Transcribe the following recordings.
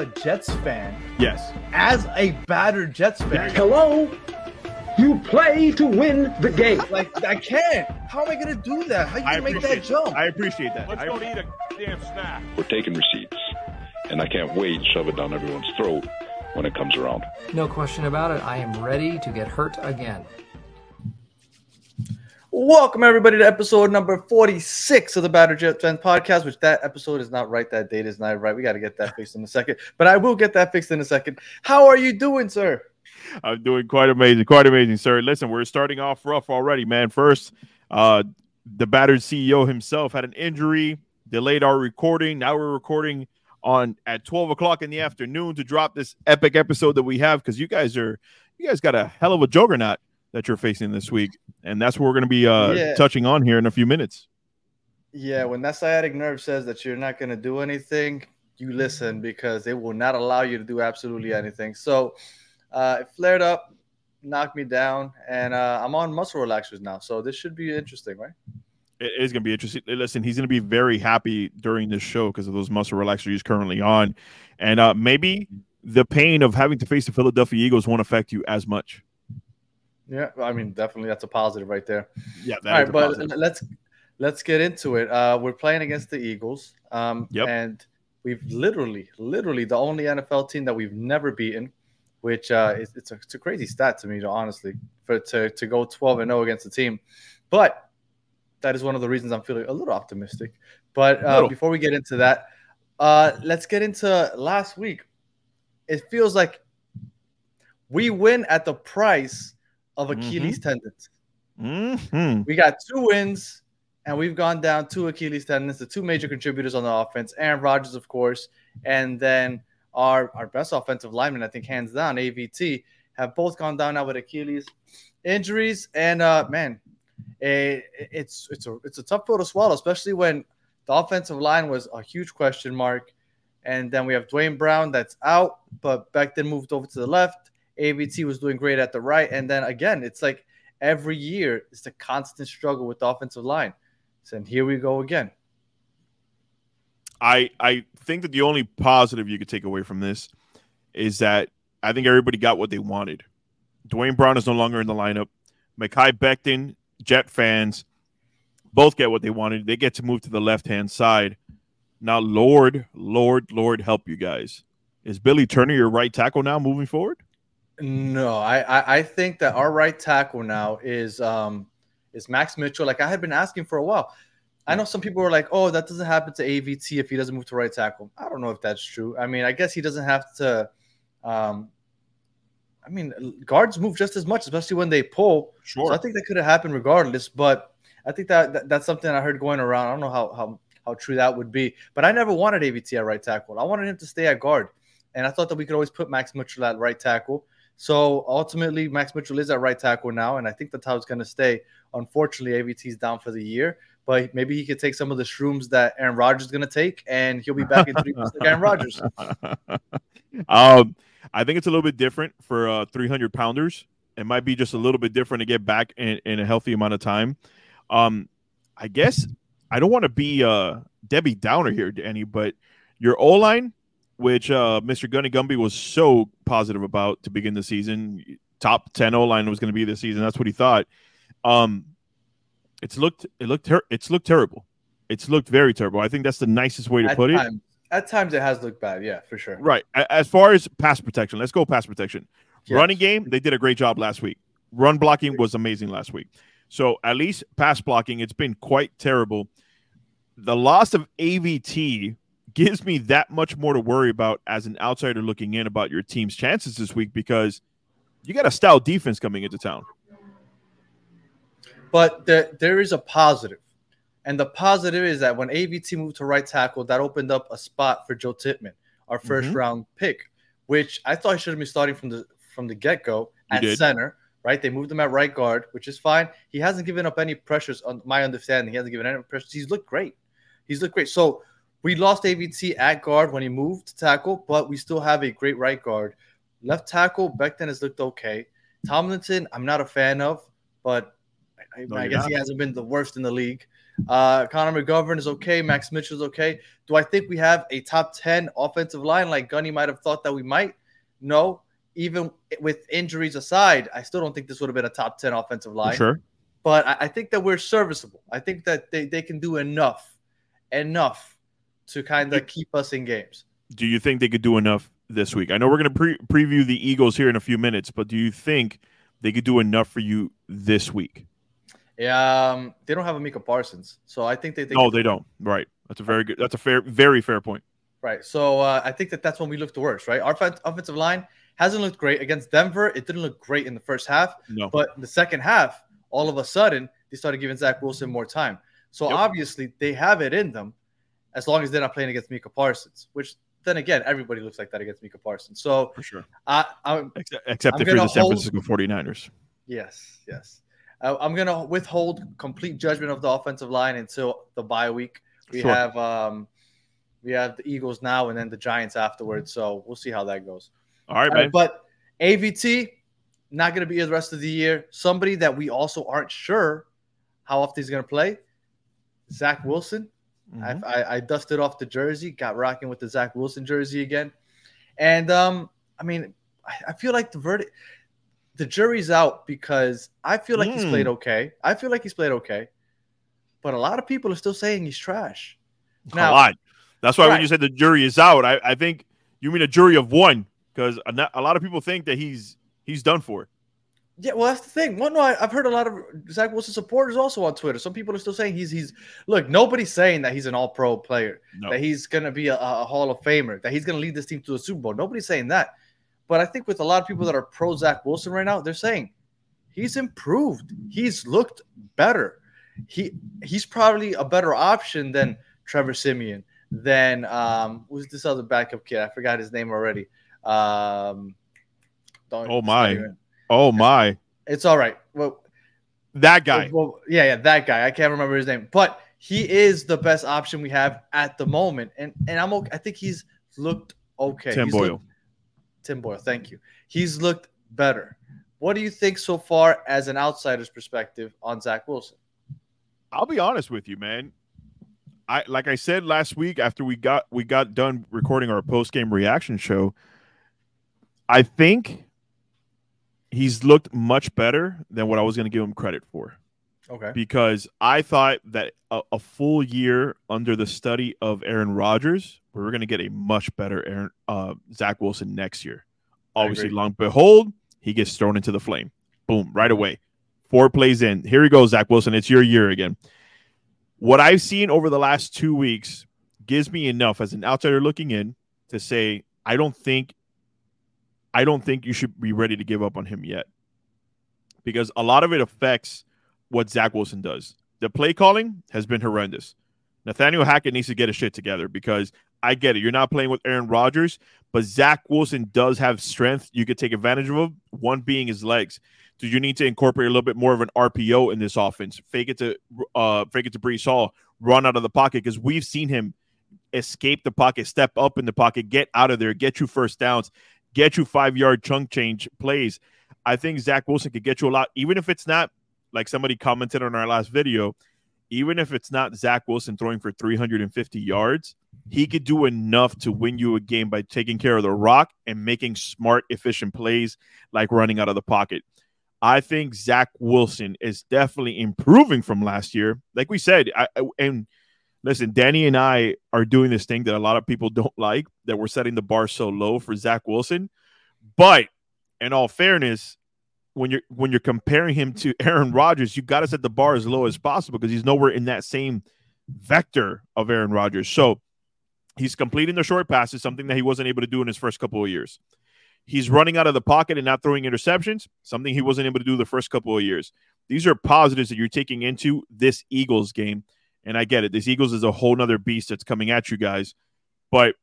a Jets fan, Yes. as a battered Jets fan, Hello? You play to win the game. like I can't. How am I gonna do that? How are you gonna make that jump? I appreciate that. Let's I- go to eat a damn snack. We're taking receipts. And I can't wait to shove it down everyone's throat when it comes around. No question about it. I am ready to get hurt again. Welcome everybody to episode number 46 of the Batter Jet Fan podcast, which that episode is not right. That date is not right. We got to get that fixed in a second, but I will get that fixed in a second. How are you doing, sir? I'm doing quite amazing, quite amazing, sir. Listen, we're starting off rough already, man. First, uh, the battered CEO himself had an injury, delayed our recording. Now we're recording on at 12 o'clock in the afternoon to drop this epic episode that we have because you guys are you guys got a hell of a juggernaut that you're facing this week, and that's what we're going to be uh, Yeah. touching on here in a few minutes. Yeah, when that sciatic nerve says that you're not going to do anything, you listen because it will not allow you to do absolutely anything. So uh, it flared up, knocked me down, and uh, I'm on muscle relaxers now. So this should be interesting, right? It is going to be interesting. Listen, he's going to be very happy during this show because of those muscle relaxers he's currently on, and uh, maybe the pain of having to face the Philadelphia Eagles won't affect you as much. Yeah, I mean, definitely that's a positive right there. Yeah, that All right, but positive. let's let's get into it. Uh, we're playing against the Eagles, um, Yep. and we've literally, literally the only NFL team that we've never beaten, which uh, is, it's a it's a crazy stat to me, to honestly, for to to go twelve and zero against the team, but that is one of the reasons I'm feeling a little optimistic. But uh, before we get into that, uh, let's get into last week. It feels like we win at the price of Achilles tendons. Mhm. We got two wins, and we've gone down two Achilles tendons, the two major contributors on the offense, Aaron Rodgers, of course, and then our our best offensive lineman, I think, hands down, AVT, have both gone down now with Achilles injuries. And uh, man, it's it's a it's a tough pill to swallow, especially when the offensive line was a huge question mark. And then we have Duane Brown that's out, but Becton moved over to the left. AVT was doing great at the right. And then again, it's like every year it's a constant struggle with the offensive line. So and here we go again. I I think that the only positive you could take away from this is that I think everybody got what they wanted. Duane Brown is no longer in the lineup. Mekhi Becton, Jet fans, both get what they wanted. They get to move to the left hand side. Now, Lord, Lord, Lord, help you guys. Is Billy Turner your right tackle now moving forward? No, I, I I think that our right tackle now is um is Max Mitchell. Like I had been asking for a while. I know some people were like, "Oh, that doesn't happen to AVT if he doesn't move to right tackle." I don't know if that's true. I mean, I guess he doesn't have to. Um, I mean, guards move just as much, especially when they pull. So I think that could have happened regardless. But I think that, that that's something I heard going around. I don't know how how how true that would be, but I never wanted AVT at right tackle. I wanted him to stay at guard, and I thought that we could always put Max Mitchell at right tackle. So ultimately, Max Mitchell is at right tackle now, and I think that's how it's going to stay. Unfortunately, AVT's down for the year, but maybe he could take some of the shrooms that Aaron Rodgers is going to take, and he'll be back in three months like Aaron Rodgers. um, I think it's a little bit different for uh, 300 pounders. It might be just a little bit different to get back in, in a healthy amount of time. Um, I guess I don't want to be uh, Debbie Downer here, Danny, but your O line, which uh, Mr. Gunny Gumby was so positive about to begin the season, top 10 O line was going to be this season. That's what he thought. Um, it's looked it looked ter- it's looked terrible. It's looked very terrible. I think that's the nicest way to at put it. at times, it has looked bad. Yeah, for sure. Right. As far as pass protection, let's go pass protection. Yes. Running game, they did a great job last week. Run blocking was amazing last week. So at least pass blocking, it's been quite terrible. The loss of AVT gives me that much more to worry about as an outsider looking in about your team's chances this week because you got a stout defense coming into town. But there, there is a positive. And the positive is that when AVT moved to right tackle, that opened up a spot for Joe Tippmann, our 1st Mhm. round pick, which I thought he should have been starting from the from the get go at did. center. Right, they moved him at right guard, which is fine. He hasn't given up any pressures. On my understanding, he hasn't given any pressures. He's looked great. He's looked great. So we lost AVT at guard when he moved to tackle, but we still have a great right guard. Left tackle, Becton has looked okay. Tomlinson, I'm not a fan of, but I, No, I guess he hasn't been the worst in the league. Uh, Connor McGovern is okay. Max Mitchell is okay. Do I think we have a top 10 offensive line like Gunny might have thought that we might? No. Even with injuries aside, I still don't think this would have been a top 10 offensive line. Sure. But I, I think that we're serviceable. I think that they, they can do enough, enough to kind of keep us in games. Do you think they could do enough this week? I know we're going to pre- preview the Eagles here in a few minutes, but do you think they could do enough for you this week? Yeah, um, they don't have a Micah Parsons, so I think they. they no, they don't. Right. That's a very good. That's a fair, very fair point. Right. So uh, I think that that's when we look the worst, right? Our offen- offensive line hasn't looked great against Denver. It didn't look great in the first half, No. but in the second half, all of a sudden, they started giving Zach Wilson more time. So Yep. obviously, they have it in them, as long as they're not playing against Micah Parsons. Which then again, everybody looks like that against Micah Parsons. So For sure. I, I'm Except, except I'm if you're the San hold- Francisco 49ers. yes, yes. Uh, I'm gonna withhold complete judgment of the offensive line until the bye week. We Sure. have um, we have the Eagles now, and then the Giants afterwards. So we'll see how that goes. All right, Uh, but AVT not going to be here the rest of the year. Somebody that we also aren't sure how often he's going to play. Zach Wilson. Mhm. I, I, I dusted off the jersey, got rocking with the Zach Wilson jersey again, and um, I mean, I, I feel like the verdict, the jury's out because I feel like he's Mm. played okay. I feel like he's played okay, but a lot of people are still saying he's trash. a lot. That's why when you said the jury is out, I, I think you mean a jury of one because a, a lot of people think that he's he's done for. Yeah, well, that's the thing. Well, no, I, I've heard a lot of Zach Wilson supporters also on Twitter. Some people are still saying he's he's look. Nobody's saying that he's an All Pro player, No. that he's going to be a, a Hall of Famer, that he's going to lead this team to a Super Bowl. Nobody's saying that. But I think with a lot of people that are pro Zach Wilson right now, they're saying he's improved. He's looked better. He he's probably a better option than Trevor Siemian. Than um, who's this other backup kid? I forgot his name already. Um, don't, Oh, my. it's not even- Oh my, It's all right. Well, that guy. well, yeah, yeah, that guy. I can't remember his name, but he is the best option we have at the moment, and and I'm okay. I think he's looked okay. Tim He's Boyle. looked- Tim Boyle. Thank you. He's looked better. What do you think so far, as an outsider's perspective, on Zach Wilson? I'll be honest with you, man. I like I said last week after we got we got done recording our post game reaction show. I think he's looked much better than what I was going to give him credit for Okay. because I thought that a, a full year under the study of Aaron Rodgers, we were going to get a much better Aaron uh, Zach Wilson next year. Obviously, long behold, he gets thrown into the flame. Boom, right away. Four plays in. Here he goes, Zach Wilson. It's your year again. What I've seen over the last two weeks gives me enough as an outsider looking in to say I don't think I don't think you should be ready to give up on him yet. Because a lot of it affects what Zach Wilson does. The play calling has been horrendous. Nathaniel Hackett needs to get his shit together because I get it. You're not playing with Aaron Rodgers, but Zach Wilson does have strength you could take advantage of. Him, one being his legs. So you need to incorporate a little bit more of an RPO in this offense. Fake it to uh fake it to Breece Hall, run out of the pocket because we've seen him escape the pocket, step up in the pocket, get out of there, get you first downs, get you five yard chunk change plays. I think Zach Wilson could get you a lot, even if it's not like somebody commented on our last video, even if it's not Zach Wilson throwing for 350 yards, he could do enough to win you a game by taking care of the rock and making smart, efficient plays like running out of the pocket. I think Zach Wilson is definitely improving from last year. Like we said, I, and listen, Danny and I are doing this thing that a lot of people don't like that we're setting the bar so low for Zach Wilson. But in all fairness, when you're when you're comparing him to Aaron Rodgers, you got to set the bar as low as possible because he's nowhere in that same vector of Aaron Rodgers. So he's completing the short passes, something that he wasn't able to do in his first couple of years. He's running out of the pocket and not throwing interceptions, something he wasn't able to do the first couple of years. These are positives that you're taking into this Eagles game. And I get it. This Eagles is a whole nother beast that's coming at you guys. But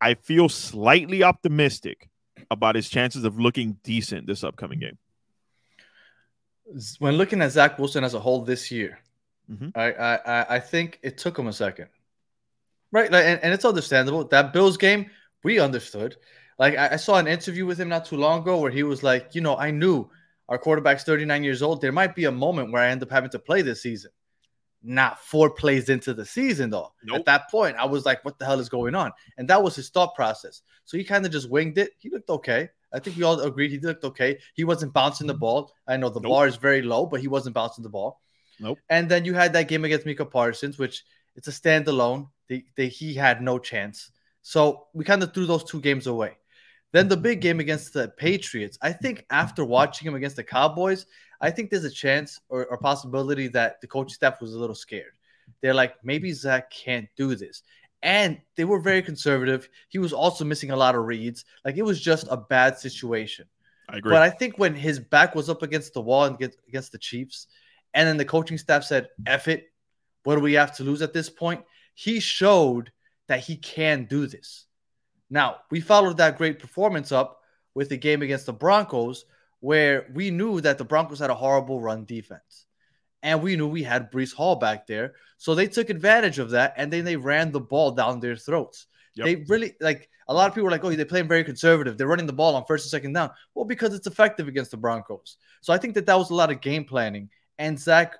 I feel slightly optimistic about his chances of looking decent this upcoming game. When looking at Zach Wilson as a whole this year, Mhm. I, I I- I think it took him a second, right? Like, and, and it's understandable. That Bills game, we understood. Like, I, I saw an interview with him not too long ago where he was like, you know, I knew Our quarterback's 39 years old. There might be a moment where I end up having to play this season. Not four plays into the season, though. Nope. At that point, I was like, what the hell is going on? And that was his thought process. So he kind of just winged it. He looked okay. I think we all agreed he looked okay. He wasn't bouncing the mm-hmm. ball. I know the Nope. bar is very low, but he wasn't bouncing the ball. Nope. And then you had that game against Micah Parsons, which it's a standalone. They, they, he had no chance. So we kind of threw those two games away. Then the big game against the Patriots. I think after watching him against the Cowboys, I think there's a chance or, or possibility that the coaching staff was a little scared. They're like, maybe Zach can't do this. And they were very conservative. He was also missing a lot of reads. Like it was just a bad situation. I agree. But I think when his back was up against the wall and get, against the Chiefs, and then the coaching staff said, F it, what do we have to lose at this point? He showed that he can do this. Now, we followed that great performance up with the game against the Broncos, where we knew that the Broncos had a horrible run defense. And we knew we had Breece Hall back there. So they took advantage of that and then they ran the ball down their throats. Yep. They really like a lot of people are like, oh, they're playing very conservative. They're running the ball on first and second down. Well, because it's effective against the Broncos. So I think that that was a lot of game planning. And Zach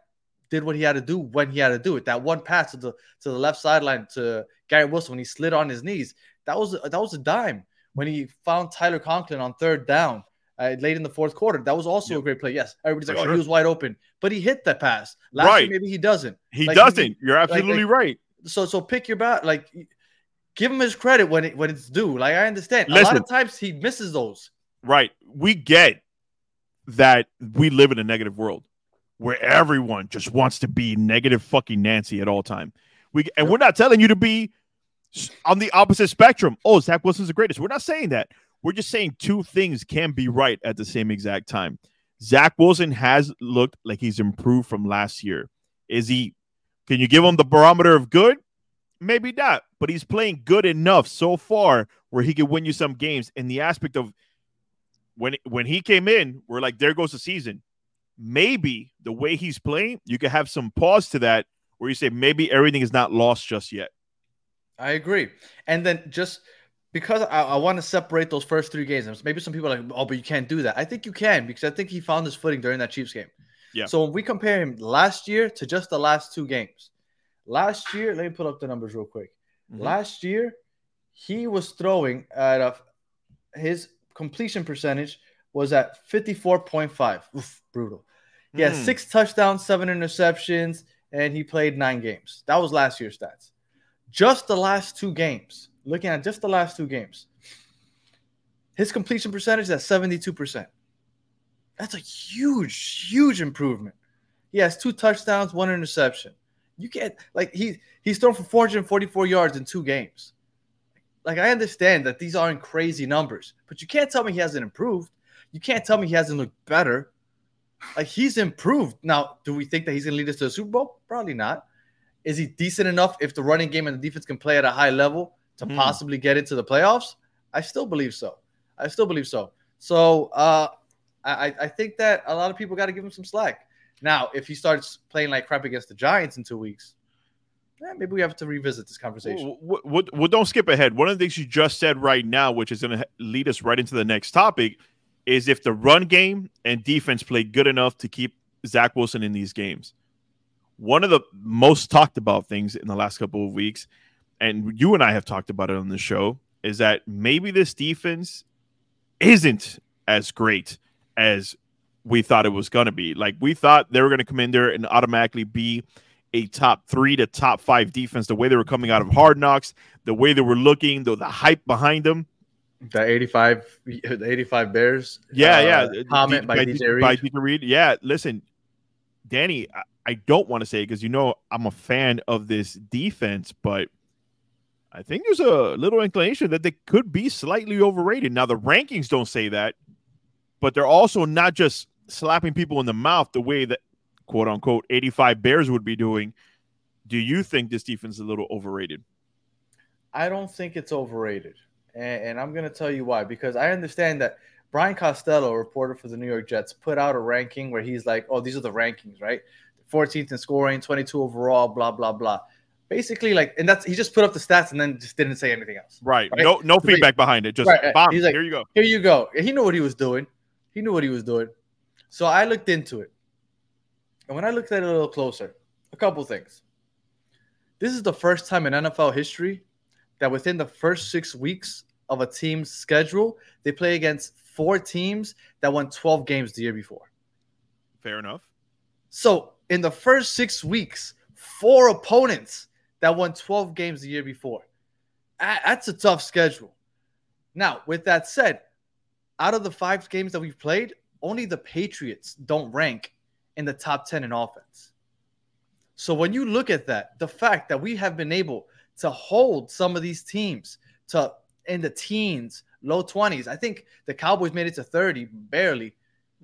did what he had to do when he had to do it. That one pass to the to the left sideline to Gary Wilson when he slid on his knees. That was that was a dime when he found Tyler Conklin on third down uh, late in the fourth quarter. That was also Yep. a great play. Yes, everybody's like, For oh, he was wide open, but he hit that pass. Last Right. year, maybe he doesn't. he like, doesn't. he- You're absolutely right. So so pick your bat. Like give him his credit when it when it's due. Like I understand. A lot of times he misses those. Right. We get that we live in a negative world where everyone just wants to be negative fucking Nancy at all time. We and we're not telling you to be on the opposite spectrum. Oh, Zach Wilson's the greatest. We're not saying that. We're just saying two things can be right at the same exact time. Zach Wilson has looked like he's improved from last year. Is he? Can you give him the barometer of good? Maybe not, but he's playing good enough so far where he could win you some games. In the aspect of when when he came in, we're like, there goes the season. Maybe the way he's playing, you could have some pause to that where you say maybe everything is not lost just yet. I agree. And then just because I, I want to separate those first three games, maybe some people are like, oh, but you can't do that. I think you can because I think he found his footing during that Chiefs game. Yeah. So when we compare him last year to just the last two games, last year, let me put up the numbers real quick. Mhm. Last year, he was throwing at a his completion percentage was at 54.5. Oof, brutal. He had Hmm. six touchdowns, seven interceptions, and he played nine games. That was last year's stats. Just the last two games, looking at just the last two games, his completion percentage is at 72%. That's a huge, huge improvement. He has two touchdowns, one interception. You can't like he he's thrown for 444 yards in two games. Like I understand that these aren't crazy numbers, but you can't tell me he hasn't improved. You can't tell me he hasn't looked better. Like he's improved. Now, do we think that he's going to lead us to a Super Bowl? Probably not. Is he decent enough if the running game and the defense can play at a high level to Hmm. possibly get into the playoffs? I still believe so. I still believe so. So uh, I, I- I think that a lot of people got to give him some slack. Now, if he starts playing like crap against the Giants in two weeks, eh, maybe we have to revisit this conversation. Well, well, well, don't skip ahead. One of the things you just said right now, which is going to lead us right into the next topic, is if the run game and defense play good enough to keep Zach Wilson in these games. One of the most talked about things in the last couple of weeks, and you and I have talked about it on the show, is that maybe this defense isn't as great as we thought it was going to be. Like we thought they were going to come in there and automatically be a top three to top five defense. The way they were coming out of Hard Knocks, the way they were looking, the, the hype behind them. The 85, the 85 Bears. Yeah, uh, yeah. Comment D- by, D- DJ Reed. By DJ Reed. Yeah, listen, Danny, I, don't want to say because you know I'm a fan of this defense, but I think there's a little inclination that they could be slightly overrated. Now the rankings don't say that, but they're also not just slapping people in the mouth the way that quote unquote 85 Bears would be doing. Do you think this defense is a little overrated? I don't think it's overrated. And, and I'm going to tell you why. Because I understand that Brian Costello, reporter for the New York Jets, put out a ranking where he's like, oh, these are the rankings, right? 14th in scoring, 22 overall, blah, blah, blah. Basically, like, and that's he just put up the stats and then just didn't say anything else. Right. Right. No no feedback behind it. Just right. bomb. He's like- Here you go. Here you go. He knew what he was doing. He knew what he was doing. So I looked into it. And when I looked at it a little closer, a couple things. This is the first time in NFL history that within the first six weeks of a team's schedule, they play against four teams that won 12 games the year before. Fair enough. So in the first six weeks, four opponents that won 12 games the year before. That's a tough schedule. Now, with that said, out of the five games that we've played, only the Patriots don't rank in the top 10 in offense. So when you look at that, the fact that we have been able to hold some of these teams to in the teens, low 20s. I think the Cowboys made it to 30 barely.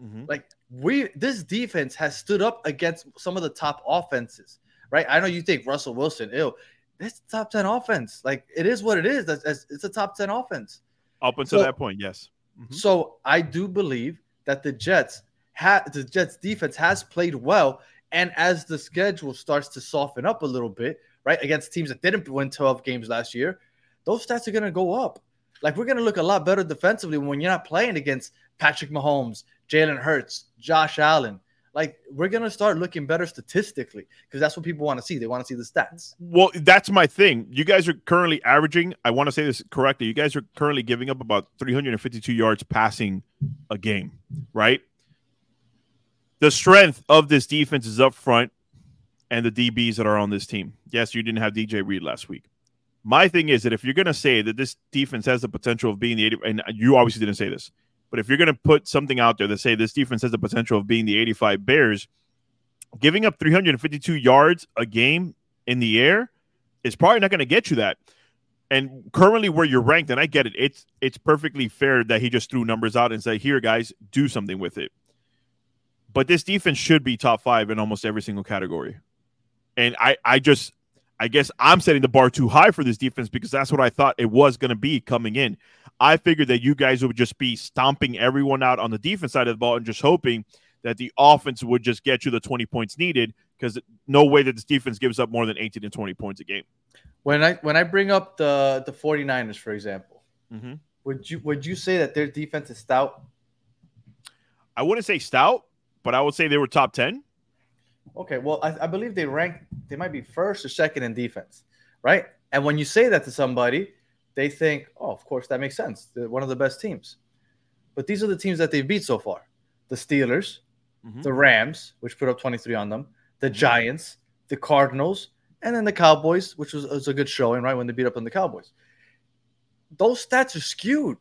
Mhm. Like we this defense has stood up against some of the top offenses, right? I know you think Russell Wilson, ew, it's top 10 offense. Like it is what it is. That's, that's- it's a top 10 offense. Up until So- that point, yes. Mhm. So I do believe that the Jets have the Jets defense has played well, and as the schedule starts to soften up a little bit, right, against teams that didn't win 12 games last year, those stats are gonna go up. Like we're gonna look a lot better defensively when you're not playing against Patrick Mahomes, Jalen Hurts, Josh Allen. Like we're gonna start looking better statistically because that's what people want to see. They want to see the stats. Well, that's my thing. You guys are currently averaging, I want to say this correctly. You guys are currently giving up about 352 yards passing a game, right? The strength of this defense is up front and the DBs that are on this team. Yes, you didn't have DJ Reed last week. My thing is that if you're to say that this defense has the potential of being the 80, and you obviously didn't say this, but if you're going to put something out there that say this defense has the potential of being the 85 Bears, giving up 352 yards a game in the air is probably not going to get you that. And currently where you're ranked, and I get it, it's it's perfectly fair that he just threw numbers out and said, "Here, guys, do something with it." But this defense should be top five in almost every single category. And I, I just, I guess I'm setting the bar too high for this defense because that's what I thought it was going to be coming in. I figured that you guys would just be stomping everyone out on the defense side of the ball and just hoping that the offense would just get you the 20 points needed because no way that this defense gives up more than 18 to 20 points a game. When I when I bring up the the 49ers, for example, Mm-hmm. would you would you say that their defense is stout? I wouldn't say stout, but I would say they were top 10. Okay, well, I, I believe they rank they might be first or second in defense, right? And when you say that to somebody, they think, oh, of course that makes sense. They're one of the best teams. But these are the teams that they've beat so far: the Steelers, Mhm. the Rams, which put up 23 on them, the Giants, the Cardinals, and then the Cowboys, which was, was a good showing, right? When they beat up on the Cowboys. Those stats are skewed.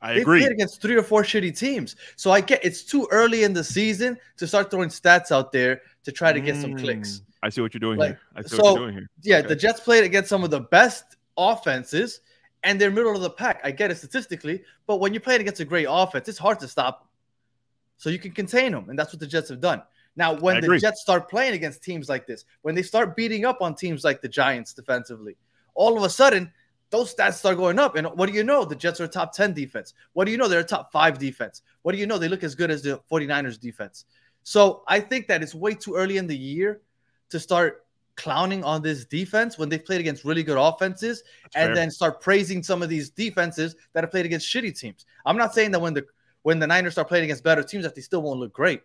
I They agree. played against three or four shitty teams. So I get it's too early in the season to start throwing stats out there to try to get some clicks. Mm, I see what you're doing Like, here. I see so- what you're doing here. Yeah, Okay. the Jets played against some of the best offenses, and they're middle of the pack. I get it statistically, but when you're playing against a great offense, it's hard to stop them. So you can contain them, and that's what the Jets have done. Now, when I the agree. Jets start playing against teams like this, when they start beating up on teams like the Giants defensively, all of a sudden those stats start going up. And what do you know? The Jets are a top 10 defense. What do you know? They're a top five defense. What do you know? They look as good as the 49ers defense. So I think that it's way too early in the year to start clowning on this defense when they've played against really good offenses That's and fair. then start praising some of these defenses that have played against shitty teams. I'm not saying that when the when the Niners start playing against better teams that they still won't look great.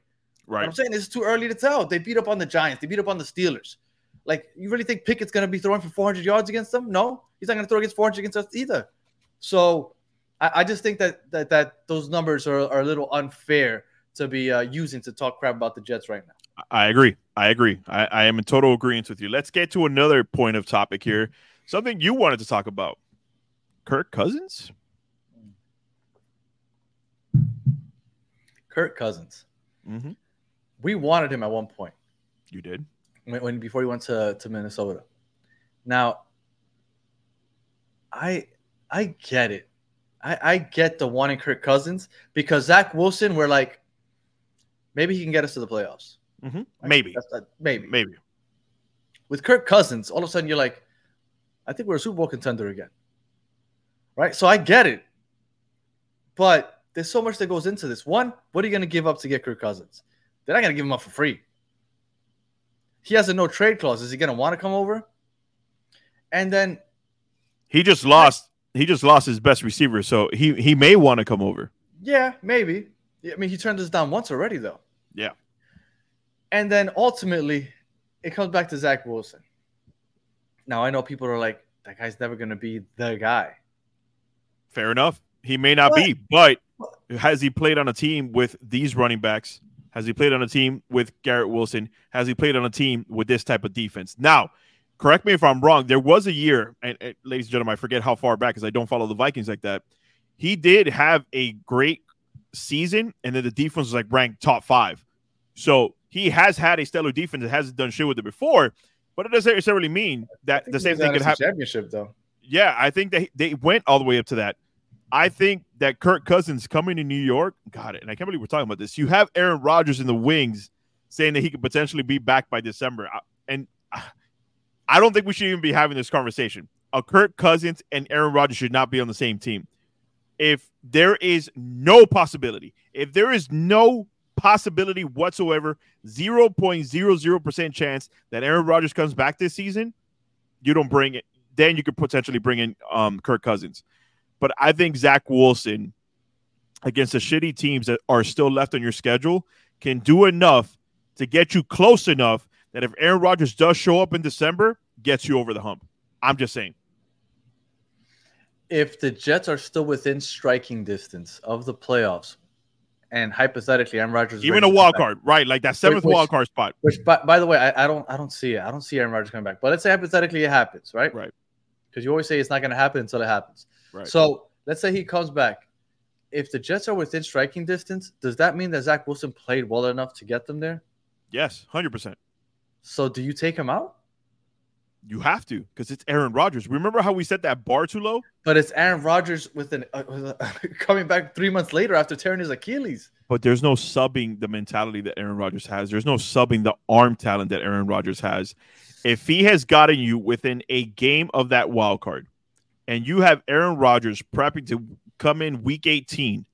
But right. I'm saying it's too early to tell. They beat up on the Giants. They beat up on the Steelers. Like, you really think Pickett's going to be throwing for 400 yards against them? No, he's not going to throw against 400 against us either. So I, I just think that that that those numbers are, are a little unfair to be uh, using to talk crap about the Jets right now. I agree. I agree. I, I am in total agreement with you. Let's get to another point of topic here. Something you wanted to talk about. Kirk Cousins? Kirk Cousins. Mm-hmm. We wanted him at one point You did. when, when before he went to, to Minnesota. Now, I I get it. I, I get the wanting Kirk Cousins because Zach Wilson, we're like, maybe he can get us to the playoffs. Mm-hmm. Maybe. Maybe. Maybe. With Kirk Cousins, all of a sudden you're like, I think we're a Super Bowl contender again. Right? So I get it. But there's so much that goes into this. One, what are you going to give up to get Kirk Cousins? They're not going to give him up for free. He has a no trade clause. Is he going to want to come over? And then, He just lost. He just lost his best receiver, so he he may want to come over. yeah, maybe. I mean, he turned us down once already, though. Yeah. And then ultimately, it comes back to Zach Wilson. Now I know people are like, that guy's never going to be the guy. Fair enough. He may not But- be, but has he played on a team with these running backs? Has he played on a team with Garrett Wilson? Has he played on a team with this type of defense? Now, correct me if I'm wrong. There was a year, and, and ladies and gentlemen, I forget how far back because I don't follow the Vikings like that. He did have a great season, and then the defense was like ranked top five. So he has had a stellar defense that hasn't done shit with it before, but it doesn't necessarily mean that the same thing could happen. Championship, though. Yeah, I think they they went all the way up to that. I think that Kirk Cousins coming to New York, got it. And I can't believe we're talking about this. You have Aaron Rodgers in the wings saying that he could potentially be back by December. And I don't think we should even be having this conversation. A Kirk Cousins and Aaron Rodgers should not be on the same team. If there is no possibility, if there is no possibility whatsoever, 0.00% chance that Aaron Rodgers comes back this season, you don't bring it. Then you could potentially bring in um, Kirk Cousins. But I think Zach Wilson against the shitty teams that are still left on your schedule can do enough to get you close enough that if Aaron Rodgers does show up in December, gets you over the hump. I'm just saying. If the Jets are still within striking distance of the playoffs, and hypothetically, Aaron Rodgers Even a wild come back, card, right? Like that seventh which- wild card spot. Which, by, by the way, I, I don't, I don't see it. I don't see Aaron Rodgers coming back. But let's say hypothetically it happens, right? Right. Because you always say it's not going to happen until it happens. Right. So let's say he comes back. If the Jets are within striking distance, does that mean that Zach Wilson played well enough to get them there? yes, hundred percent. So do you take him out? You have to because it's Aaron Rodgers. Remember how we set that bar too low? But it's Aaron Rodgers with an uh, with a- coming back three months later after tearing his Achilles. But there's no subbing the mentality that Aaron Rodgers has. There's no subbing the arm talent that Aaron Rodgers has. If he has gotten you within a game of that wild card, and you have Aaron Rodgers prepping to come in week 18,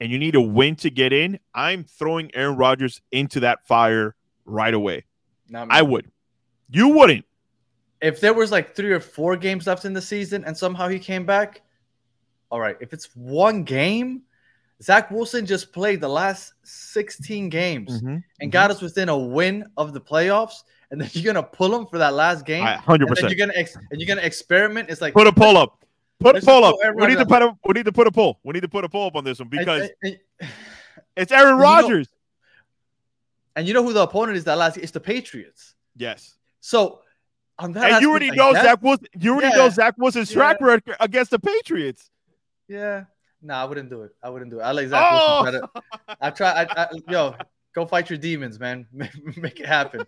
and you need a win to get in, I'm throwing Aaron Rodgers into that fire right away. I would. You wouldn't. If there was like three or four games left in the season and somehow he came back, all right. If it's one game, Zach Wilson just played the last 16 games Mm-hmm. and got us within a win of the playoffs, and then you're gonna pull him for that last game. I- 100%. And then you're gonna ex- and you're gonna experiment. It's like Put a pull up. Put a just up. We need to put a we need to put a poll. We need to put a pull up on this one because and, and- it's Aaron you know- Rodgers. and you know who the opponent is that last? It's the Patriots. Yes. So And you already aspect, know that- Zach Wilson. You already Yeah. know Zach Wilson's track record against the Patriots. Yeah. No, I wouldn't do it. I wouldn't do it. I like Zach Oh! Wilson better. I try. I, I, yo, go fight your demons, man. Make it happen.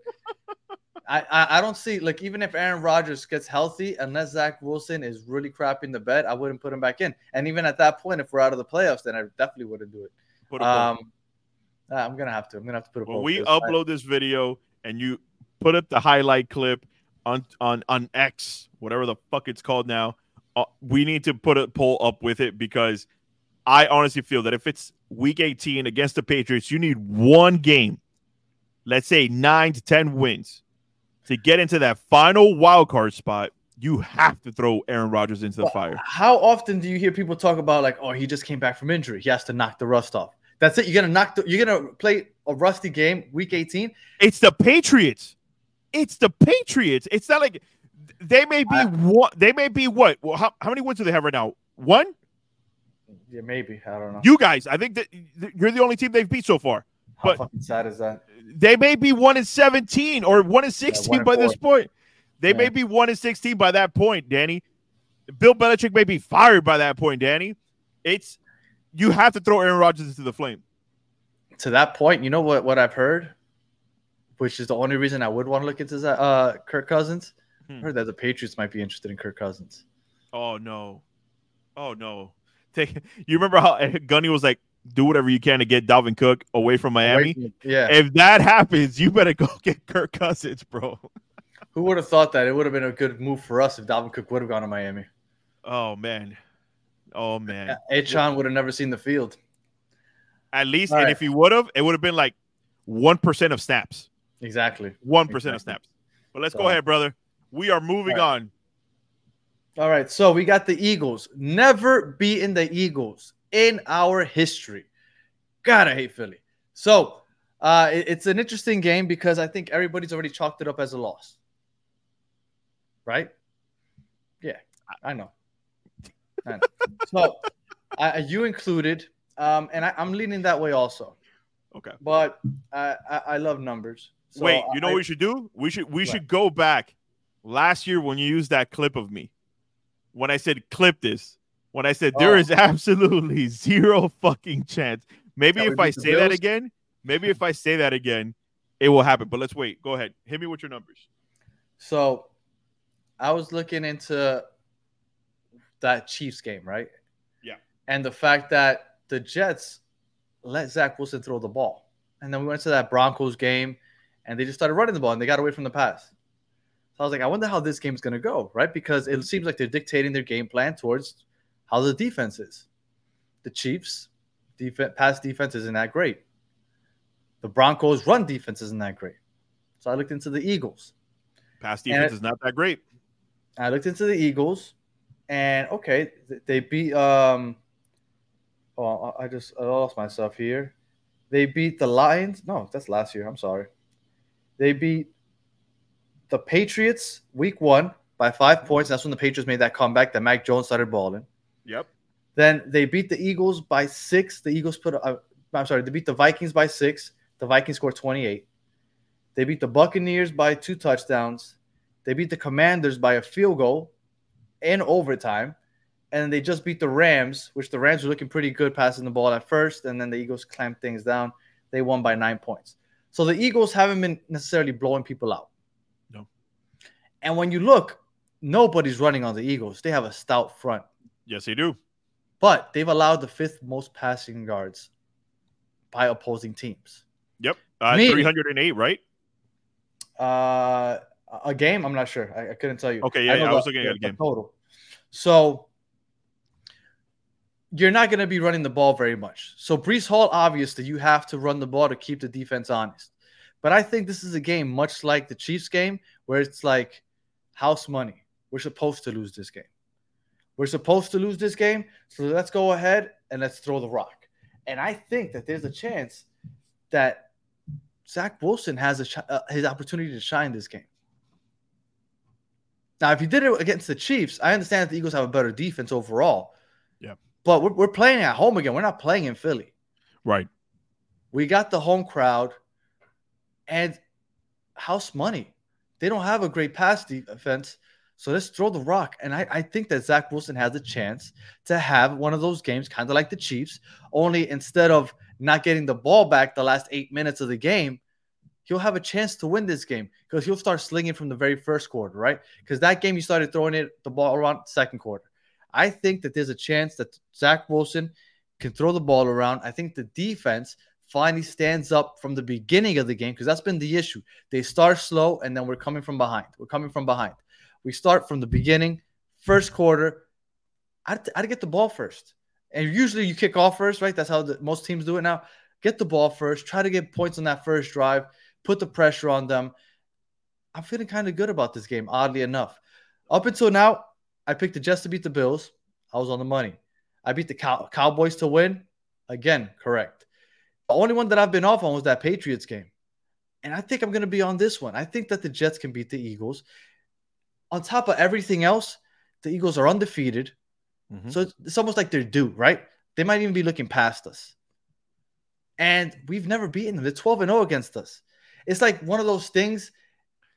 I, I I don't see like even if Aaron Rodgers gets healthy, unless Zach Wilson is really crapping the bed, I wouldn't put him back in. And even at that point, if we're out of the playoffs, then I definitely wouldn't do it. Put. Um, I'm gonna have to. I'm gonna have to put a when we for this. I- upload this video and you put up the highlight clip on on on X, whatever the fuck it's called now, uh, we need to put a poll up with it because I honestly feel that if it's week 18 against the Patriots, you need one game, let's say nine to 10 wins, to get into that final wild card spot. You have to throw Aaron Rodgers into the fire. How often do you hear people talk about like, oh, he just came back from injury. He has to knock the rust off. That's it. You're gonna knock. The, you're gonna play a rusty game, week 18. It's the Patriots. It's the Patriots. It's not like they may be what they may be what? Well, how, how many wins do they have right now? One? Yeah, maybe. I don't know. You guys, I think that you're the only team they've beat so far. How but- fucking sad is that? They may be one in 17 or one in 16 one in by this point. They may be one in 16 by that point, Danny. Bill Belichick may be fired by that point, Danny. It's you have to throw Aaron Rodgers into the flame. To that point, you know what? What I've heard, which is the only reason I would want to look into that, uh, Kirk Cousins. Hmm. I heard that the Patriots might be interested in Kirk Cousins. Oh no. Oh no. Take you remember how Gunny was like, do whatever you can to get Dalvin Cook away from Miami? Wait, yeah. If that happens, you better go get Kirk Cousins, bro. Who would have thought that it would have been a good move for us if Dalvin Cook would have gone to Miami? Oh man. Oh man. Achane would have never seen the field. At least, All and right. if he would have, it would have been like one percent of snaps. Exactly. One percent of snaps. But let's So- go ahead, brother. We are moving All on. All right, so we got the Eagles. Never beaten the Eagles in our history. God, I hate Philly. So uh, it- it's an interesting game because I think everybody's already chalked it up as a loss. Right? Yeah, I know. I know. so uh, you included, um, and I, I'm leaning that way also. Okay. But I, I, I love numbers. So Wait, you know I- what we should do? We should we What? should go back last year when you used that clip of me. When I said clip this, when I said there Oh. is absolutely zero fucking chance. Maybe That if I say that again, maybe if I say that again, it will happen. But let's wait. Go ahead. Hit me with your numbers. So I was looking into that Chiefs game, right? Yeah. And the fact that the Jets let Zach Wilson throw the ball. And then we went to that Broncos game and they just started running the ball and they got away from the pass. So I was like, I wonder how this game's going to go, right? Because it seems like they're dictating their game plan towards how the defense is. The Chiefs defense pass defense isn't that great. The Broncos run defense isn't that great. So I looked into the Eagles. Pass defense it- is not that great. I looked into the Eagles, and okay, they beat. Um, oh, I I just I lost myself here. They beat the Lions. No, that's last year. I'm sorry. They beat the Patriots week one by five points. That's when the Patriots made that comeback. That Mac Jones started balling. Yep. Then they beat the Eagles by six. The Eagles put. Uh, I'm sorry. They beat the Vikings by six. The Vikings scored 28. They beat the Buccaneers by two touchdowns. They beat the Commanders by a field goal in overtime. And they just beat the Rams, which the Rams were looking pretty good passing the ball at first. And then the Eagles clamped things down. They won by nine points. So the Eagles haven't been necessarily blowing people out. No. And when you look, nobody's running on the Eagles. They have a stout front Yes, they do. but they've allowed the fifth most passing yards by opposing teams. Yep. Uh, Me- 308, right? Uh, a game, I'm not sure. I, I couldn't tell you. Okay, yeah, know yeah, I was the- looking at a game. total. So you're not going to be running the ball very much. So Breece Hall, obviously, you have to run the ball to keep the defense honest. But I think this is a game much like the Chiefs game, where it's like house money. We're supposed to lose this game. We're supposed to lose this game, so let's go ahead and let's throw the rock. And I think that there's a chance that Zach Wilson has a uh, his opportunity to shine this game. Now, if he did it against the Chiefs, I understand that the Eagles have a better defense overall. Yeah. But we're, we're playing at home again. We're not playing in Philly. Right. We got the home crowd and house money. They don't have a great pass defense. So let's throw the rock. And I, I think that Zach Wilson has a chance to have one of those games, kind of like the Chiefs, only instead of not getting the ball back the last eight minutes of the game, he'll have a chance to win this game because he'll start slinging from the very first quarter, right? Because that game, you started throwing it the ball around second quarter. I think that there's a chance that Zach Wilson can throw the ball around. I think the defense finally stands up from the beginning of the game because that's been the issue. They start slow and then we're coming from behind. We're coming from behind. We start from the beginning, first quarter. I'd, I'd get the ball first. And usually you kick off first, right? That's how the, most teams do it now. Get the ball first, try to get points on that first drive, put the pressure on them. I'm feeling kind of good about this game, oddly enough. Up until now, I picked the Jets to beat the Bills. I was on the money. I beat the Cow- Cowboys to win. Again, correct. The only one that I've been off on was that Patriots game. And I think I'm going to be on this one. I think that the Jets can beat the Eagles. On top of everything else, the Eagles are undefeated. Mhm. So it's, it's almost like they're due, right? They might even be looking past us. And we've never beaten them. They're 12 and 0 against us. It's like one of those things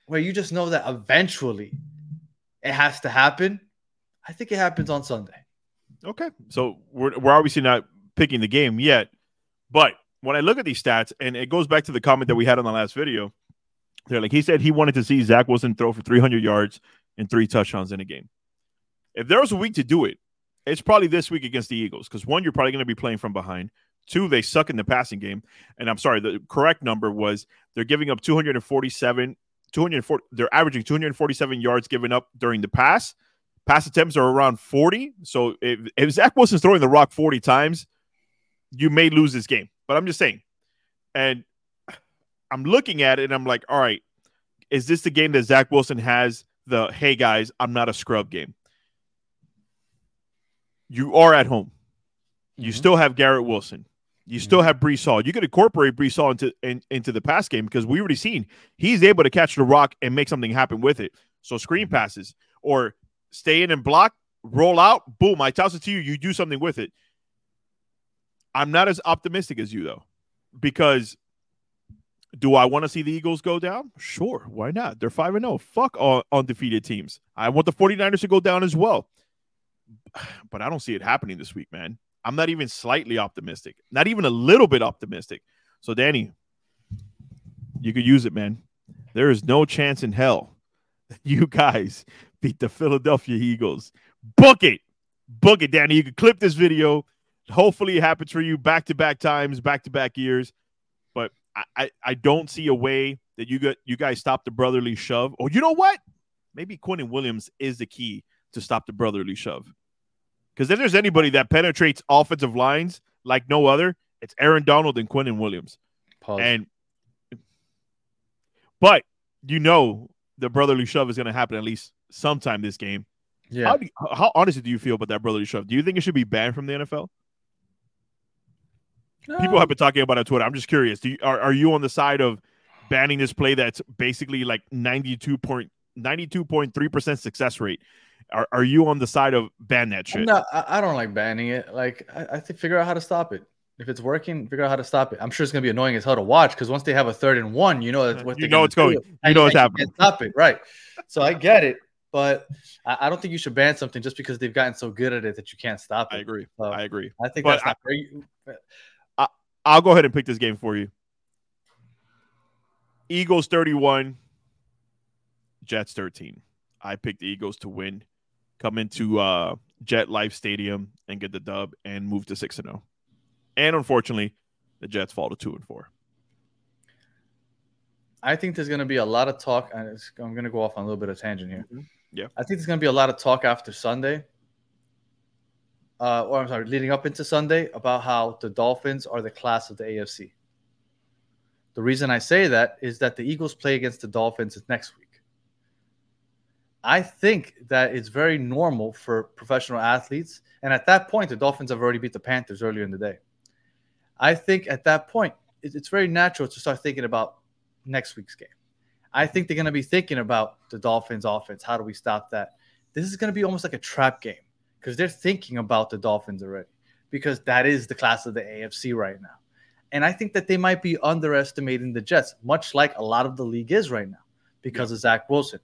where you just know that eventually it has to happen. I think it happens on Sunday. Okay. So we're, we're obviously not picking the game yet. But when I look at these stats, and it goes back to the comment that we had on the last video, they're like, he said he wanted to see Zach Wilson throw for 300 yards and three touchdowns in a game. If there was a week to do it, it's probably this week against the Eagles because one, you're probably going to be playing from behind. Two, they suck in the passing game. And I'm sorry, the correct number was they're giving up 247, 240, they're averaging 247 yards given up during the pass. Pass attempts are around 40. So if, if Zach Wilson's throwing the rock 40 times, you may lose this game. But I'm just saying. And I'm looking at it and I'm like, all right, is this the game that Zach Wilson has the hey guys, I'm not a scrub game? You are at home. You Mhm. still have Garrett Wilson. You still have Breece Hall. You could incorporate Breece Hall into in, into the pass game because we already seen he's able to catch the rock and make something happen with it. So screen passes or stay in and block, roll out, boom, I toss it to you, you do something with it. I'm not as optimistic as you though, because do I want to see the Eagles go down? Sure, why not? They're 5 and 0. Fuck all undefeated teams. I want the 49ers to go down as well. But I don't see it happening this week, man. I'm not even slightly optimistic. Not even a little bit optimistic. So Danny, you could use it, man. There is no chance in hell you guys beat the Philadelphia Eagles. Book it. Book it, Danny. You can clip this video. Hopefully it happens for you back to back times, back to back years. But I, I, I don't see a way that you got you guys stop the brotherly shove. Or you know what? Maybe Quinnen Williams is the key to stop the brotherly shove. Because if there's anybody that penetrates offensive lines like no other, it's Aaron Donald and Quinnen Williams. Pause. And but you know the brotherly shove is going to happen at least sometime this game. yeah. How, do you, how honestly do you feel about that brotherly shove? Do you think it should be banned from the NFL? People have um, been talking about it on Twitter. I'm just curious. Do you, are are you on the side of banning this play that's basically like 92 point 92.3 percent success rate? Are are you on the side of ban that shit? No, I, I don't like banning it. Like I, I think figure out how to stop it. If it's working, figure out how to stop it. I'm sure it's gonna be annoying as hell to watch because once they have a third and one, you know that's what You know it's going- you And- know it's happening. Stop it, right? So I get it, but I, I don't think you should ban something just because they've gotten so good at it that you can't stop it. I agree. So I agree. I think But that's not fair. You- I'll go ahead and pick this game for you. Eagles 31, Jets 13. I picked the Eagles to win, come into uh, Jet Life Stadium and get the dub and move to 6 and 0. And unfortunately, the Jets fall to 2 and 4. I think there's going to be a lot of talk. I'm going to go off on a little bit of tangent here. Mhm. Yeah. I think there's going to be a lot of talk after Sunday, uh, or I'm sorry, leading up into Sunday about how the Dolphins are the class of the AFC. The reason I say that is that the Eagles play against the Dolphins next week. I think that it's very normal for professional athletes. And at that point, the Dolphins have already beat the Panthers earlier in the day. I think at that point, it's very natural to start thinking about next week's game. I think they're going to be thinking about the Dolphins' offense. How do we stop that? This is going to be almost like a trap game because they're thinking about the Dolphins already because that is the class of the AFC right now. And I think that they might be underestimating the Jets, much like a lot of the league is right now because of Zach Wilson.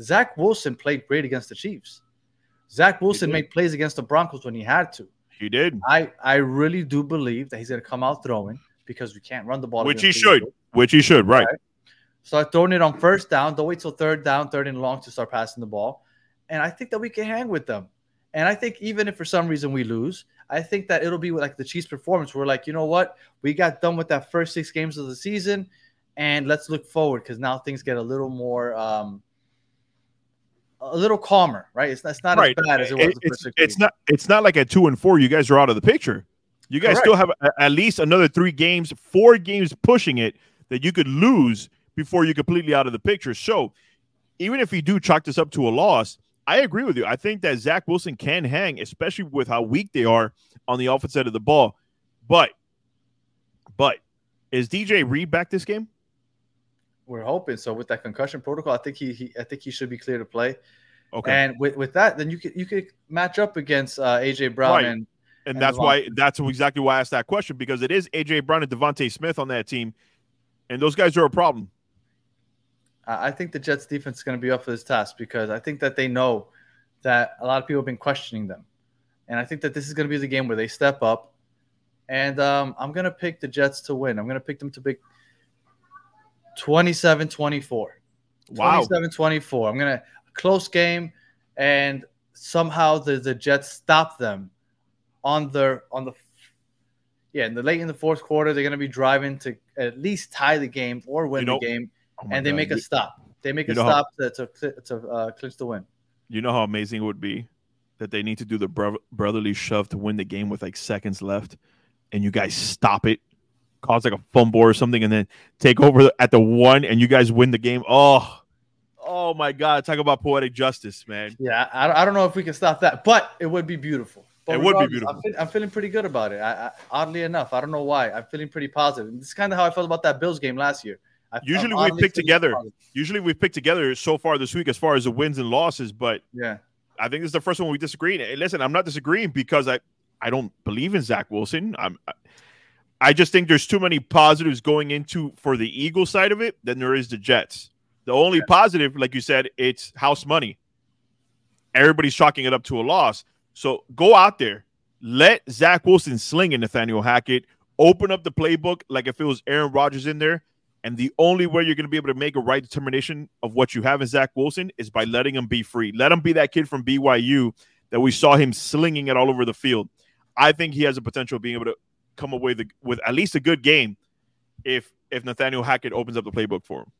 Zach Wilson played great against the Chiefs. Zach Wilson made plays against the Broncos when he had to. He did, I, I really do believe that he's going to come out throwing because we can't run the ball. which he should, Eagles. which he should, right? Start throwing it on first down. Don't wait till third down, third and long to start passing the ball. And I think that we can hang with them. And I think even if for some reason we lose, I think that it'll be like the Chiefs' performance. We're like, you know what? We got done with that first six games of the season, and let's look forward because now things get a little more, um, a little calmer, right? It's, it's not right. as bad as it was. It- it's, it's not it's not like at two and four you guys are out of the picture. You guys Correct. still have a, at least another three games, four games pushing it that you could lose before you're completely out of the picture. So even if you do chalk this up to a loss, I agree with you. I think that Zach Wilson can hang, especially with how weak they are on the offense side of the ball. But but is DJ Reed back this game? We're hoping so. With that concussion protocol, I think he, he I think he should be clear to play. Okay. And with, with that, then you could you could match up against uh, AJ Brown Right. and and and that's why that's exactly why I asked that question because it is AJ Brown and DeVonta Smith on that team, and those guys are a problem. I I think the Jets defense is going to be up for this task because I think that they know that a lot of people have been questioning them. And I think that this is going to be the game where they step up. And um, I'm going to pick the Jets to win. I'm going to pick them to pick 27 24. Wow. 27 24. I'm going to, close game. And somehow the, the Jets stop them on their, on the, yeah, in the late in the fourth quarter, they're going to be driving to at least tie the game or win You know- the game Oh and they God. make a stop. They make you a know how- stop to to, to uh, clinch the win. You know how amazing it would be that they need to do the bro- brotherly shove to win the game with like seconds left, and you guys stop it, cause like a fumble or something, and then take over at the one, and you guys win the game. Oh, oh my God! Talk about poetic justice, man. Yeah, I, I don't know if we can stop that, but it would be beautiful. But It would be beautiful. I'm, feel- I'm feeling pretty good about it. I, I, oddly enough, I don't know why. I'm feeling pretty positive. And this is kind of how I felt about that Bills game last year. I, Usually we pick together. positive. Usually we pick together so far this week as far as the wins and losses, but Yeah. I think this is the first one we disagree. And listen, I'm not disagreeing because I, I don't believe in Zach Wilson. I'm, I, just think there's too many positives going into for the Eagle side of it than there is the Jets. The only positive, like you said, it's house money. Everybody's chalking it up to a loss. So go out there, let Zach Wilson sling in Nathaniel Hackett, open up the playbook like if it was Aaron Rodgers in there. And the only way you're going to be able to make a right determination of what you have in Zach Wilson is by letting him be free. Let him be that kid from BYU that we saw him slinging it all over the field. I think he has a potential of being able to come away the, with at least a good game if if Nathaniel Hackett opens up the playbook for him.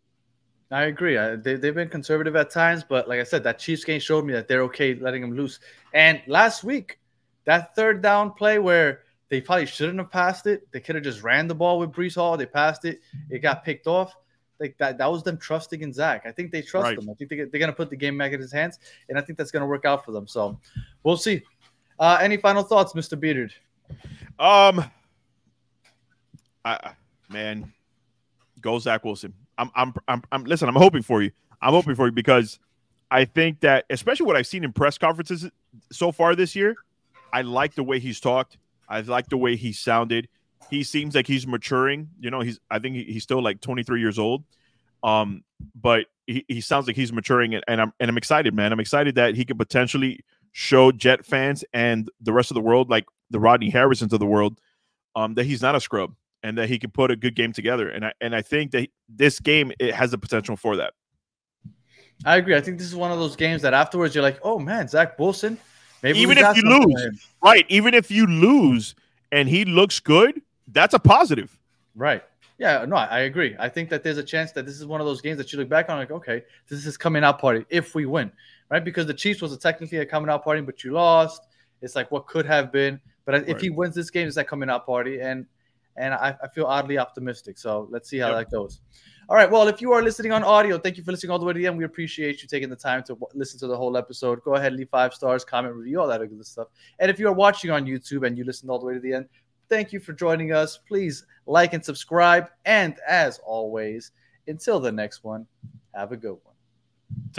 I agree. I, they, they've been conservative at times, but like I said, that Chiefs game showed me that they're okay letting him loose. And last week, that third down play where they probably shouldn't have passed it, they could have just ran the ball with Breece Hall. They passed it, it got picked off. Like that, that was them trusting in Zach. I think they trust Right. him. I think they, they're going to put the game back in his hands, and I think that's going to work out for them. So we'll see. Uh, any final thoughts, Mr. Bearded? Um, I man, go Zach Wilson. I'm, I'm, I'm, I'm. Listen, I'm hoping for you. I'm hoping for you because I think that, especially what I've seen in press conferences so far this year, I like the way he's talked. I like the way he sounded. He seems like he's maturing. You know, he's. I think he's still like 23 years old. Um, but he, he sounds like he's maturing, and, and I'm and I'm excited, man. I'm excited that he could potentially show Jet fans and the rest of the world, like the Rodney Harrisons of the world, um, that he's not a scrub and that he can put a good game together. And I and I think that this game it has the potential for that. I agree. I think this is one of those games that afterwards you're like, oh man, Zach Wilson. Maybe Even if you lose. Right. Even if you lose and he looks good, that's a positive. Right. Yeah, no, I agree. I think that there's a chance that this is one of those games that you look back on like, okay, this is coming out party if we win, right? Because the Chiefs was a technically a coming out party, but you lost. It's like what could have been, but if Right. he wins this game, it's that coming out party, and and I, I feel oddly optimistic. So let's see how Yep. that goes. All right. Well, if you are listening on audio, thank you for listening all the way to the end. We appreciate you taking the time to w- listen to the whole episode. Go ahead, leave five stars, comment, review, all that good stuff. And if you are watching on YouTube and you listened all the way to the end, thank you for joining us. Please like and subscribe. And as always, until the next one, have a good one.